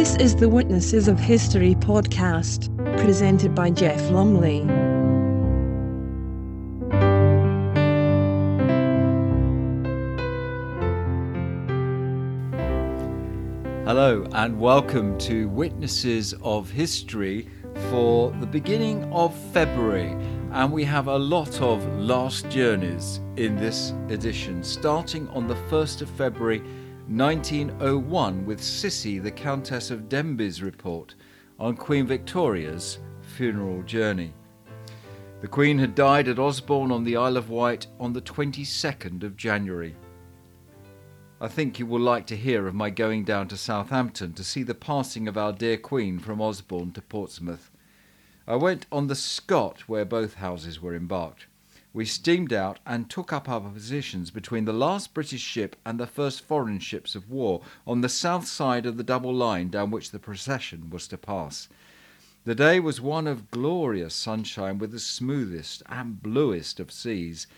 This is the Witnesses of History podcast, presented by Jeff Lumley. Hello, and welcome to Witnesses of History for the beginning of February. And we have a lot of last journeys in this edition, starting on the 1st of February 1901 with Sissy, the Countess of Denbigh's report on Queen Victoria's funeral journey. The Queen had died at Osborne on the Isle of Wight on the 22nd of January. I think you will like to hear of my going down to Southampton to see the passing of our dear Queen from Osborne to Portsmouth. I went on the Scott where both houses were embarked we steamed out and took up our positions between the last British ship and the first foreign ships of war on the south side of the double line down which the procession was to pass. The day was one of glorious sunshine with the smoothest and bluest of seas.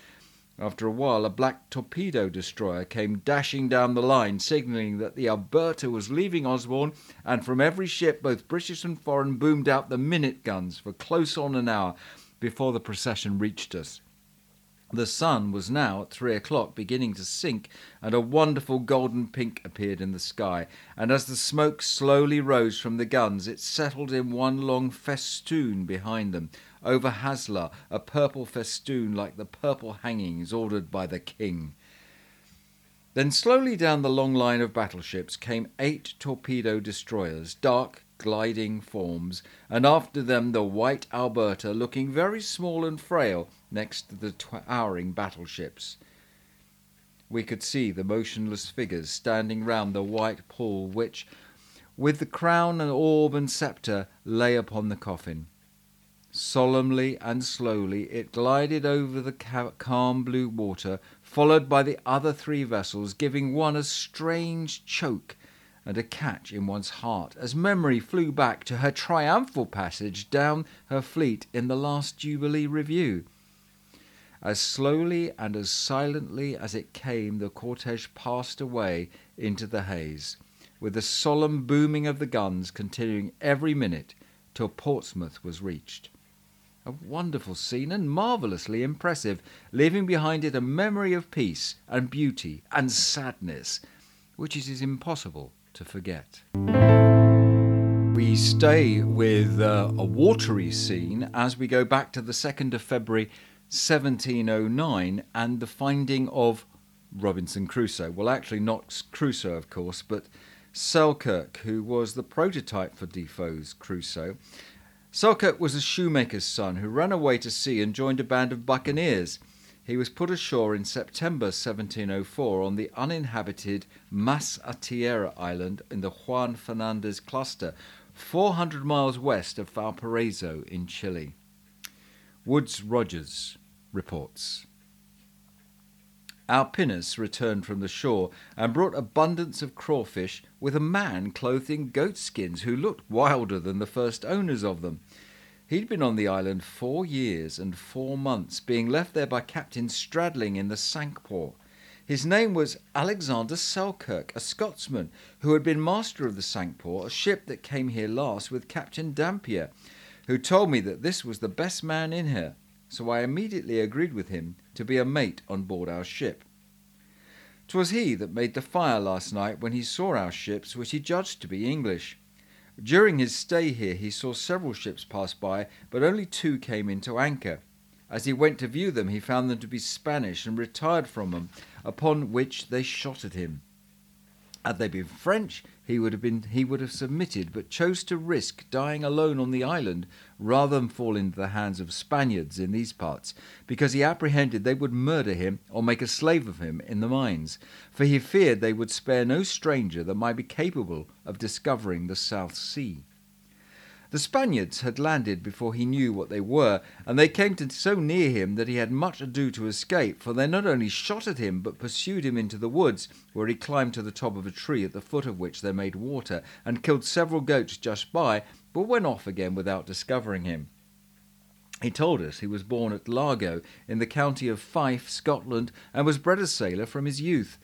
After a while, a black torpedo destroyer came dashing down the line, signalling that the Alberta was leaving Osborne, and from every ship, both British and foreign, boomed out the minute guns for close on an hour before the procession reached us. The sun was now at three o'clock beginning to sink, and a wonderful golden pink appeared in the sky. And as the smoke slowly rose from the guns, it settled in one long festoon behind them. Over Haslar, a purple festoon like the purple hangings ordered by the king. Then slowly down the long line of battleships came eight torpedo destroyers, dark, gliding forms, and after them the white Alberta, looking very small and frail next to the towering battleships. We could see the motionless figures standing round the white pall which, with the crown and orb and sceptre, lay upon the coffin. Solemnly and slowly it glided over the calm blue water, followed by the other three vessels, giving one a strange choke and a catch in one's heart as memory flew back to her triumphal passage down her fleet in the last Jubilee Review. As slowly and as silently as it came, the cortege passed away into the haze, with the solemn booming of the guns continuing every minute till Portsmouth was reached. A wonderful scene and marvellously impressive, leaving behind it a memory of peace and beauty and sadness, which it is impossible to forget. We stay with uh, a watery scene as we go back to the 2nd of February 1709 and the finding of Robinson Crusoe. Well, actually, not Crusoe, of course, but Selkirk, who was the prototype for Defoe's Crusoe. Selkirk was a shoemaker's son who ran away to sea and joined a band of buccaneers. He was put ashore in September 1704 on the uninhabited Mas Atiera island in the Juan Fernandez cluster, 400 miles west of Valparaiso in Chile. Woodes Rogers reports. Our pinnace returned from the shore and brought abundance of crawfish with a man clothed in goat skins who looked wilder than the first owners of them. He'd been on the island four years and four months, being left there by Captain Stradling in the Cinque His name was Alexander Selkirk, a Scotsman who had been master of the Cinque a ship that came here last with Captain Dampier, who told me that this was the best man in her so I immediately agreed with him to be a mate on board our ship. 'Twas he that made the fire last night when he saw our ships, which he judged to be English. During his stay here he saw several ships pass by, but only two came into anchor. As he went to view them, he found them to be Spanish and retired from them, upon which they shot at him. Had they been French, he would have been he would have submitted, but chose to risk dying alone on the island rather than fall into the hands of Spaniards in these parts, because he apprehended they would murder him or make a slave of him in the mines, for he feared they would spare no stranger that might be capable of discovering the South Sea. The Spaniards had landed before he knew what they were, and they came to so near him that he had much ado to escape, for they not only shot at him, but pursued him into the woods, where he climbed to the top of a tree at the foot of which they made water, and killed several goats just by, but went off again without discovering him. He told us he was born at Largo, in the county of Fife, Scotland, and was bred a sailor from his youth.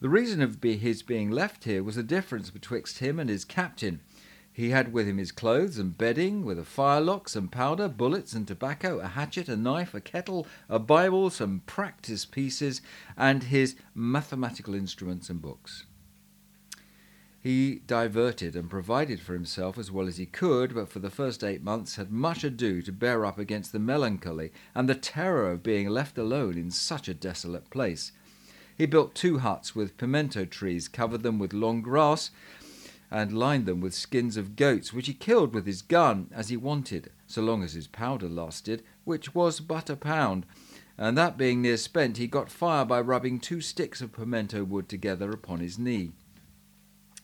The reason of his being left here was the difference betwixt him and his captain. He had with him his clothes and bedding, with a firelock, some powder, bullets and tobacco, a hatchet, a knife, a kettle, a Bible, some practice pieces, and his mathematical instruments and books. He diverted and provided for himself as well as he could, but for the first eight months had much ado to bear up against the melancholy and the terror of being left alone in such a desolate place. He built two huts with pimento trees, covered them with long grass, and lined them with skins of goats, which he killed with his gun as he wanted, so long as his powder lasted, which was but a pound. And that being near spent, he got fire by rubbing two sticks of pimento wood together upon his knee.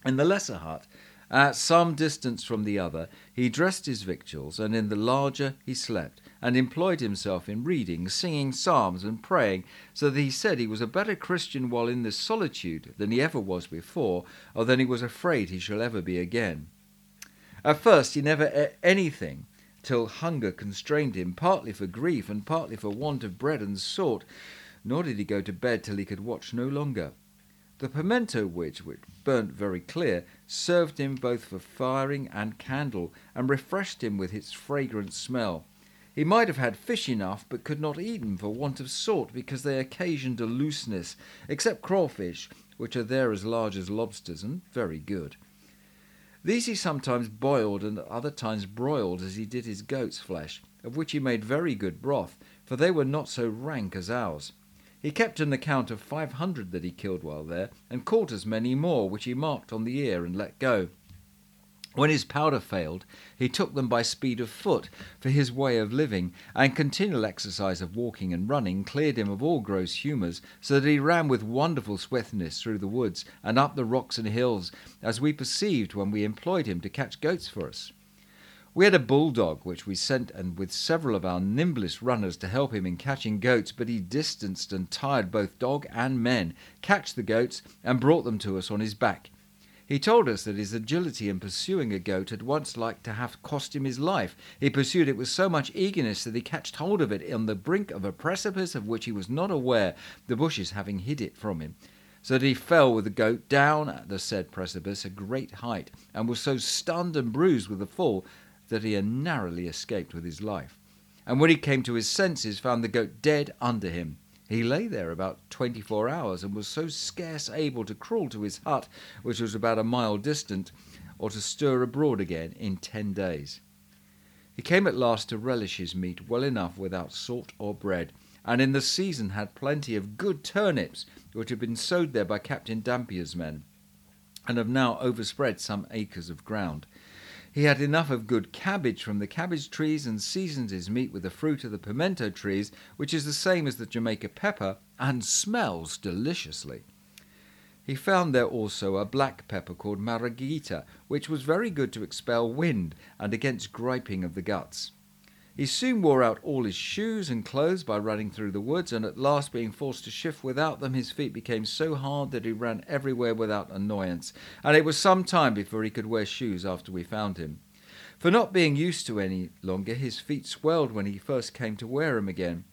In the lesser hut, at some distance from the other, he dressed his victuals, and in the larger he slept, and employed himself in reading, singing psalms, and praying, so that he said he was a better Christian while in this solitude than he ever was before, or than he was afraid he shall ever be again. At first he never ate anything, till hunger constrained him, partly for grief and partly for want of bread and salt, nor did he go to bed till he could watch no longer. The pimento which, which burnt very clear, served him both for firing and candle, and refreshed him with its fragrant smell. He might have had fish enough, but could not eat them for want of salt, because they occasioned a looseness, except crawfish, which are there as large as lobsters, and very good. These he sometimes boiled, and at other times broiled, as he did his goat's flesh, of which he made very good broth, for they were not so rank as ours. He kept an account of five hundred that he killed while there, and caught as many more, which he marked on the ear and let go. When his powder failed, he took them by speed of foot, for his way of living, and continual exercise of walking and running cleared him of all gross humours, so that he ran with wonderful swiftness through the woods and up the rocks and hills, as we perceived when we employed him to catch goats for us. We had a bulldog which we sent and with several of our nimblest runners to help him in catching goats, but he distanced and tired both dog and men, catched the goats, and brought them to us on his back. He told us that his agility in pursuing a goat had once like to have cost him his life. He pursued it with so much eagerness that he catched hold of it on the brink of a precipice of which he was not aware, the bushes having hid it from him so that he fell with the goat down the said precipice a great height, and was so stunned and bruised with the fall that he had narrowly escaped with his life. And when he came to his senses, found the goat dead under him. He lay there about twenty four hours, and was so scarce able to crawl to his hut, which was about a mile distant, or to stir abroad again in ten days. He came at last to relish his meat well enough without salt or bread, and in the season had plenty of good turnips, which had been sowed there by Captain Dampier's men, and have now overspread some acres of ground. He had enough of good cabbage from the cabbage trees and seasoned his meat with the fruit of the pimento trees, which is the same as the Jamaica pepper and smells deliciously. He found there also a black pepper called malagita, which was very good to expel wind and against griping of the guts. He soon wore out all his shoes and clothes by running through the woods, and at last, being forced to shift without them, his feet became so hard that he ran everywhere without annoyance, and it was some time before he could wear shoes after we found him. For not being used to any longer, his feet swelled when he first came to wear them again.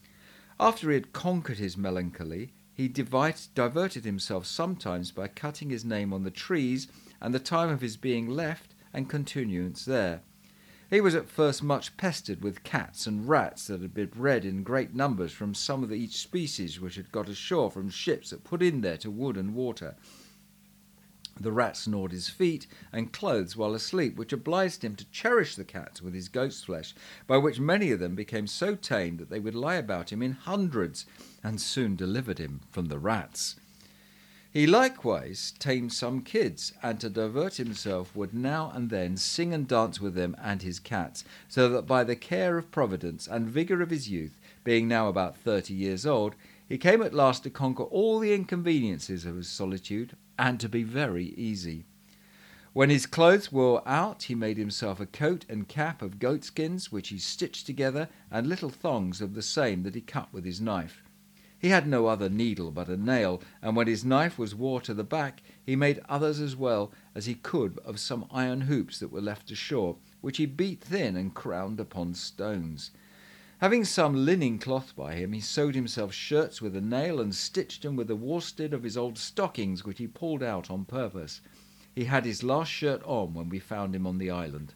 After he had conquered his melancholy, he diverted himself sometimes by cutting his name on the trees and the time of his being left and continuance there. He was at first much pestered with cats and rats that had been bred in great numbers from some of each species which had got ashore from ships that put in there to wood and water. The rats gnawed his feet and clothes while asleep, which obliged him to cherish the cats with his goat's flesh, by which many of them became so tame that they would lie about him in hundreds, and soon delivered him from the rats. He likewise tamed some kids, and to divert himself would now and then sing and dance with them and his cats, so that by the care of Providence and vigour of his youth, being now about thirty years old, he came at last to conquer all the inconveniences of his solitude, and to be very easy. When his clothes wore out, he made himself a coat and cap of goatskins, which he stitched together, and little thongs of the same that he cut with his knife. He had no other needle but a nail, and when his knife was wore to the back, he made others as well as he could of some iron hoops that were left ashore, which he beat thin and crowned upon stones. Having some linen cloth by him, he sewed himself shirts with a nail and stitched them with the worsted of his old stockings, which he pulled out on purpose. He had his last shirt on when we found him on the island.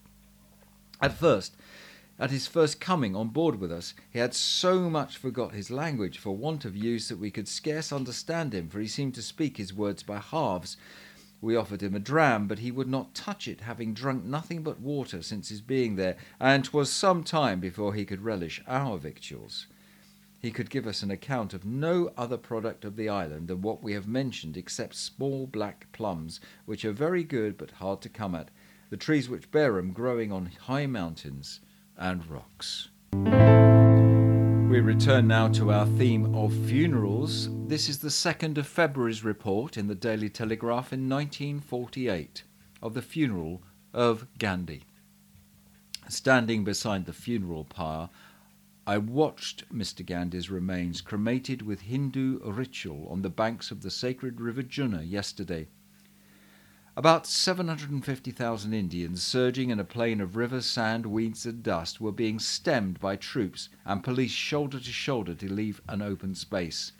At first, at his first coming on board with us, he had so much forgot his language for want of use that we could scarce understand him, for he seemed to speak his words by halves, we offered him a dram, but he would not touch it, having drunk nothing but water since his being there, and 'twas some time before he could relish our victuals. He could give us an account of no other product of the island than what we have mentioned, except small black plums, which are very good but hard to come at, the trees which bear them growing on high mountains and rocks. We return now to our theme of funerals. This is the 2nd of February's report in the Daily Telegraph in 1948 of the funeral of Gandhi. Standing beside the funeral pyre, I watched Mr. Gandhi's remains cremated with Hindu ritual on the banks of the sacred river Jumna yesterday. About 750,000 Indians, surging in a plain of river sand, weeds, and dust, were being stemmed by troops and police shoulder to shoulder to leave an open space.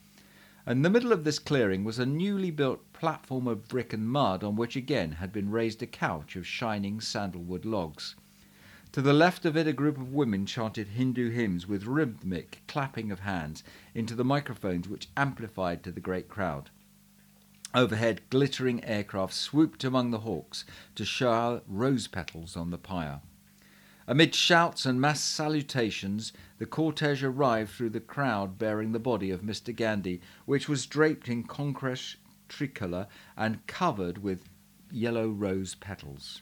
In the middle of this clearing was a newly built platform of brick and mud on which again had been raised a couch of shining sandalwood logs. To the left of it, a group of women chanted Hindu hymns with rhythmic clapping of hands into the microphones which amplified to the great crowd. Overhead, glittering aircraft swooped among the hawks to shower rose petals on the pyre. Amid shouts and mass salutations, the cortege arrived through the crowd bearing the body of Mr. Gandhi, which was draped in Congress tricolour and covered with yellow rose petals.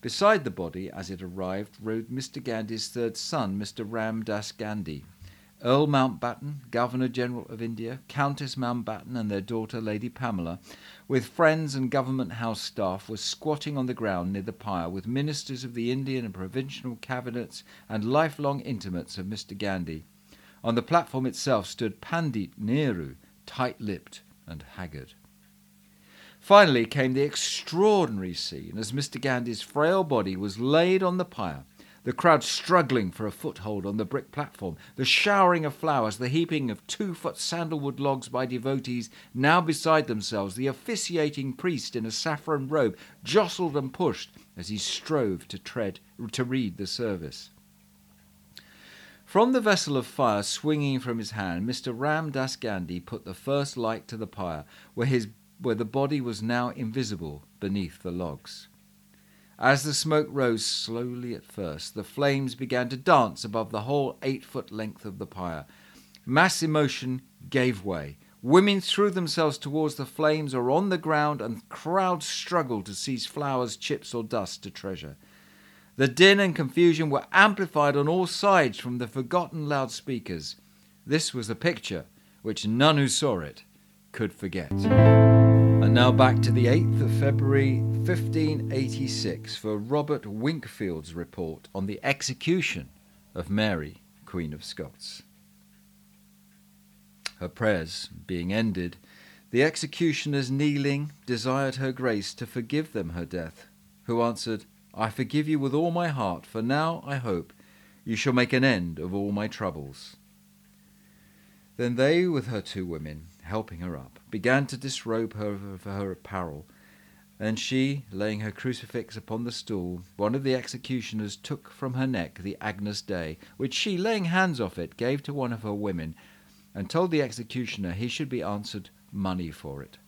Beside the body, as it arrived, rode Mr. Gandhi's third son, Mr. Ram Das Gandhi. Earl Mountbatten, Governor General of India, Countess Mountbatten, and their daughter, Lady Pamela, with friends and Government House staff, were squatting on the ground near the pyre with ministers of the Indian and provincial cabinets and lifelong intimates of Mr. Gandhi. On the platform itself stood Pandit Nehru, tight lipped and haggard. Finally came the extraordinary scene as Mr. Gandhi's frail body was laid on the pyre the crowd struggling for a foothold on the brick platform, the showering of flowers, the heaping of two foot sandalwood logs by devotees now beside themselves, the officiating priest in a saffron robe jostled and pushed as he strove to tread to read the service. From the vessel of fire swinging from his hand, Mr. Ram Das Gandhi put the first light to the pyre, where his where the body was now invisible beneath the logs. As the smoke rose slowly at first, the flames began to dance above the whole eight foot length of the pyre. Mass emotion gave way. Women threw themselves towards the flames or on the ground, and crowds struggled to seize flowers, chips, or dust to treasure. The din and confusion were amplified on all sides from the forgotten loudspeakers. This was a picture which none who saw it could forget. And now back to the 8th of February 1586 for Robert Winkfield's report on the execution of Mary, Queen of Scots. Her prayers being ended, the executioners kneeling desired her grace to forgive them her death, who answered, I forgive you with all my heart, for now, I hope, you shall make an end of all my troubles. Then they, with her two women, helping her up, began to disrobe her of her apparel. And she, laying her crucifix upon the stool, one of the executioners took from her neck the Agnus Dei, which she, laying hands off it, gave to one of her women, and told the executioner he should be answered money for it.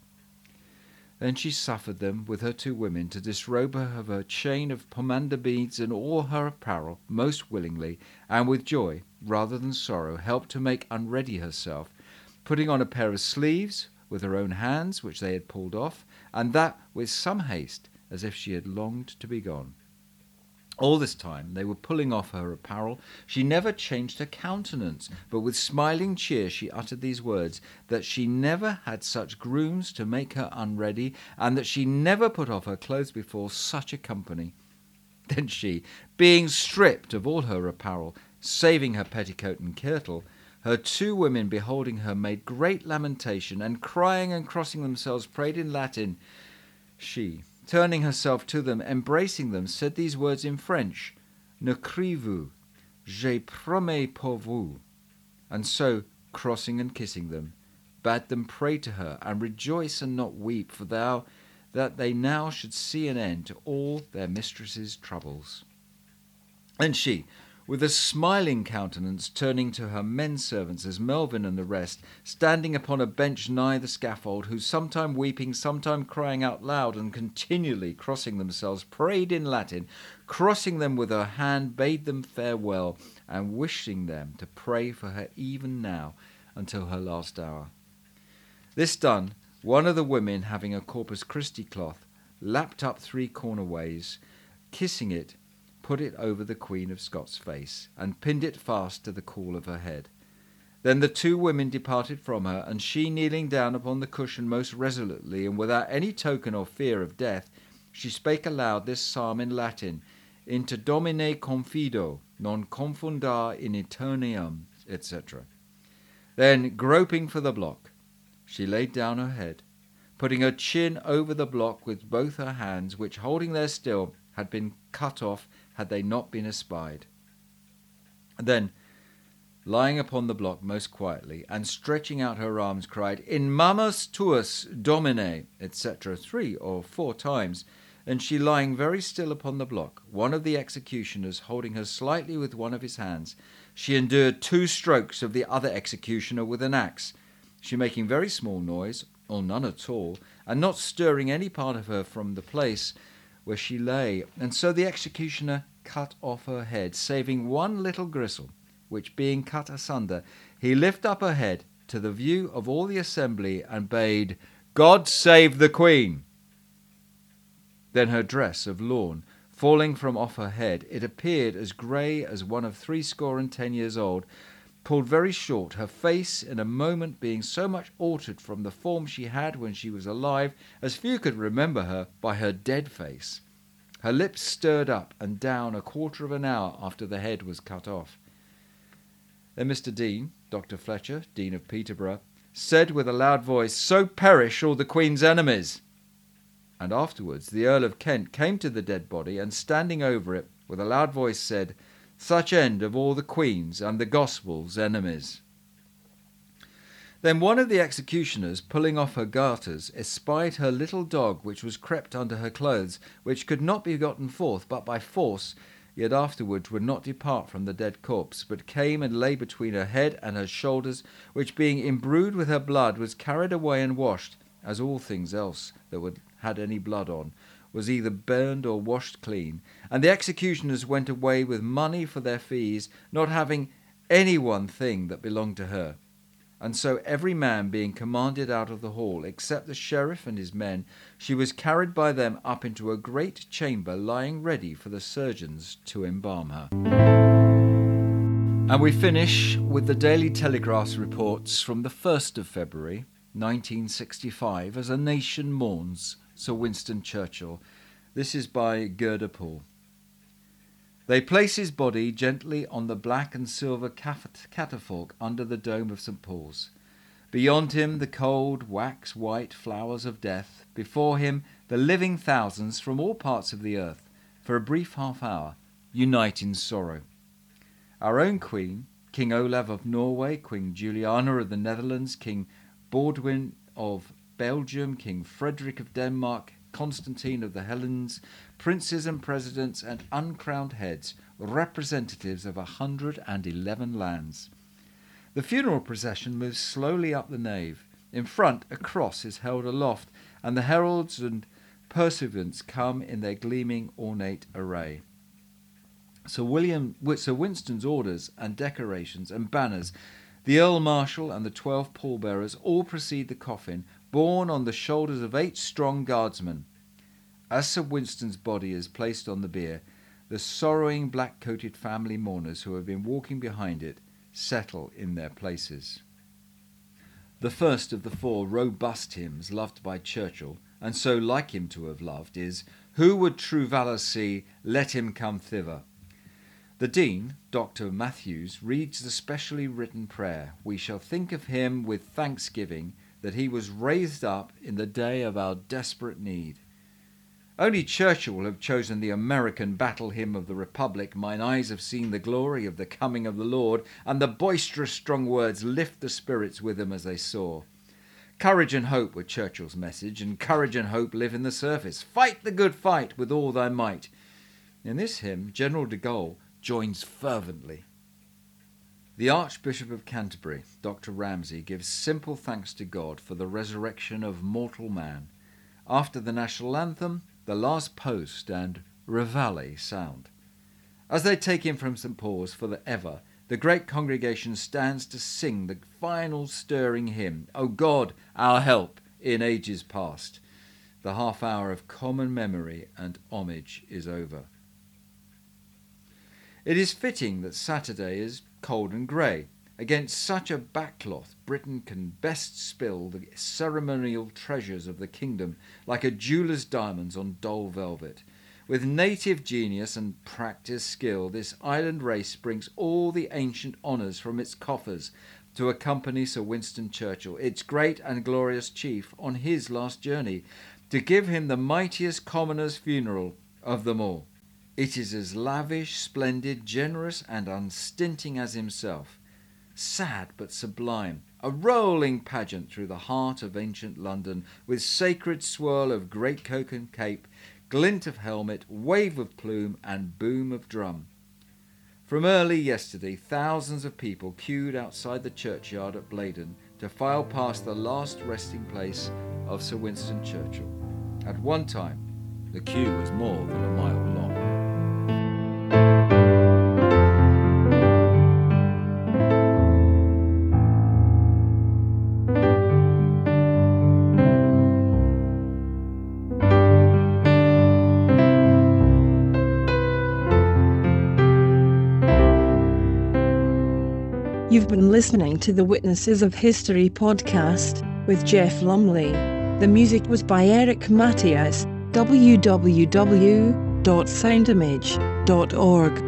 Then she suffered them, with her two women, to disrobe her of her chain of pomander beads and all her apparel most willingly, and with joy, rather than sorrow, helped to make unready herself, putting on a pair of sleeves with her own hands, which they had pulled off, and that with some haste, as if she had longed to be gone. All this time they were pulling off her apparel. She never changed her countenance, but with smiling cheer she uttered these words that she never had such grooms to make her unready, and that she never put off her clothes before such a company. Then she, being stripped of all her apparel, saving her petticoat and kirtle, her two women, beholding her, made great lamentation, and crying and crossing themselves, prayed in Latin. She, turning herself to them, embracing them, said these words in French Ne criez-vous, Je promets pour vous. And so, crossing and kissing them, bade them pray to her, and rejoice and not weep, for thou that they now should see an end to all their mistress's troubles. And she, with a smiling countenance, turning to her men servants as Melvin and the rest, standing upon a bench nigh the scaffold, who sometime weeping, sometime crying out loud, and continually crossing themselves, prayed in Latin, crossing them with her hand, bade them farewell, and wishing them to pray for her even now until her last hour. This done, one of the women, having a Corpus Christi cloth, lapped up three corner ways, kissing it, put it over the Queen of Scots' face, and pinned it fast to the caul of her head. Then the two women departed from her, and she kneeling down upon the cushion most resolutely, and without any token or fear of death, she spake aloud this psalm in Latin, Inter Domine confido, non confunda in eternium, etc. Then, groping for the block, she laid down her head, putting her chin over the block with both her hands, which, holding there still, had been cut off had they not been espied. Then, lying upon the block most quietly, and stretching out her arms, cried, In manus tuas, domine, etc., three or four times, and she lying very still upon the block, one of the executioners holding her slightly with one of his hands, she endured two strokes of the other executioner with an axe, she making very small noise, or none at all, and not stirring any part of her from the place where she lay, and so the executioner cut off her head, saving one little gristle, which being cut asunder, he lift up her head to the view of all the assembly, and bade, God save the Queen. Then her dress of lawn, falling from off her head, it appeared as grey as one of threescore and ten years old, pulled very short, her face in a moment being so much altered from the form she had when she was alive as few could remember her by her dead face. Her lips stirred up and down a quarter of an hour after the head was cut off. Then Mr. Dean, Dr. Fletcher, Dean of Peterborough, said with a loud voice, So perish all the Queen's enemies! And afterwards the Earl of Kent came to the dead body, and standing over it, with a loud voice said, Such end of all the Queen's and the Gospel's enemies. Then one of the executioners, pulling off her garters, espied her little dog, which was crept under her clothes, which could not be gotten forth but by force, yet afterwards would not depart from the dead corpse, but came and lay between her head and her shoulders, which being imbrued with her blood was carried away and washed, as all things else that would, had any blood on, was either burned or washed clean. And the executioners went away with money for their fees, not having any one thing that belonged to her. And so, every man being commanded out of the hall, except the sheriff and his men, she was carried by them up into a great chamber lying ready for the surgeons to embalm her. And we finish with the Daily Telegraph's reports from the 1st of February 1965 as a nation mourns Sir Winston Churchill. This is by Gerda Poole. They place his body gently on the black and silver catafalque under the dome of St. Paul's. Beyond him, the cold, wax white flowers of death. Before him, the living thousands from all parts of the earth, for a brief half hour, unite in sorrow. Our own Queen, King Olaf of Norway, Queen Juliana of the Netherlands, King Baudouin of Belgium, King Frederick of Denmark, Constantine of the Hellenes, princes and presidents and uncrowned heads, representatives of a hundred and eleven lands. The funeral procession moves slowly up the nave. In front, a cross is held aloft, and the heralds and pursuivants come in their gleaming, ornate array. Sir William, Sir Winston's orders and decorations and banners, the Earl Marshal and the twelve pallbearers all precede the coffin, borne on the shoulders of eight strong guardsmen. As Sir Winston's body is placed on the bier, the sorrowing black coated family mourners who have been walking behind it settle in their places. The first of the four robust hymns loved by Churchill, and so like him to have loved, is Who would true valour see? Let him come thither. The Dean, Dr. Matthews, reads the specially written prayer We shall think of him with thanksgiving that he was raised up in the day of our desperate need. Only Churchill will have chosen the American battle hymn of the Republic, Mine eyes have seen the glory of the coming of the Lord, and the boisterous strong words lift the spirits with them as they soar. Courage and hope were Churchill's message, and courage and hope live in the surface. Fight the good fight with all thy might. In this hymn, General de Gaulle joins fervently. The Archbishop of Canterbury, Dr. Ramsay, gives simple thanks to God for the resurrection of mortal man. After the national anthem, the last post and reveille sound. As they take him from St. Paul's for the ever, the great congregation stands to sing the final stirring hymn, O God, our help in ages past. The half hour of common memory and homage is over. It is fitting that Saturday is cold and grey. Against such a backcloth, Britain can best spill the ceremonial treasures of the kingdom like a jeweller's diamonds on dull velvet. With native genius and practised skill, this island race brings all the ancient honours from its coffers to accompany Sir Winston Churchill, its great and glorious chief, on his last journey, to give him the mightiest commoner's funeral of them all. It is as lavish, splendid, generous, and unstinting as himself sad but sublime, a rolling pageant through the heart of ancient London, with sacred swirl of great greatcoat and cape, glint of helmet, wave of plume, and boom of drum. From early yesterday, thousands of people queued outside the churchyard at Bladon to file past the last resting place of Sir Winston Churchill. At one time, the queue was more than a mile long. You've been listening to the Witnesses of History podcast with Jeff Lumley. The music was by Eric Matyas, www.soundimage.org.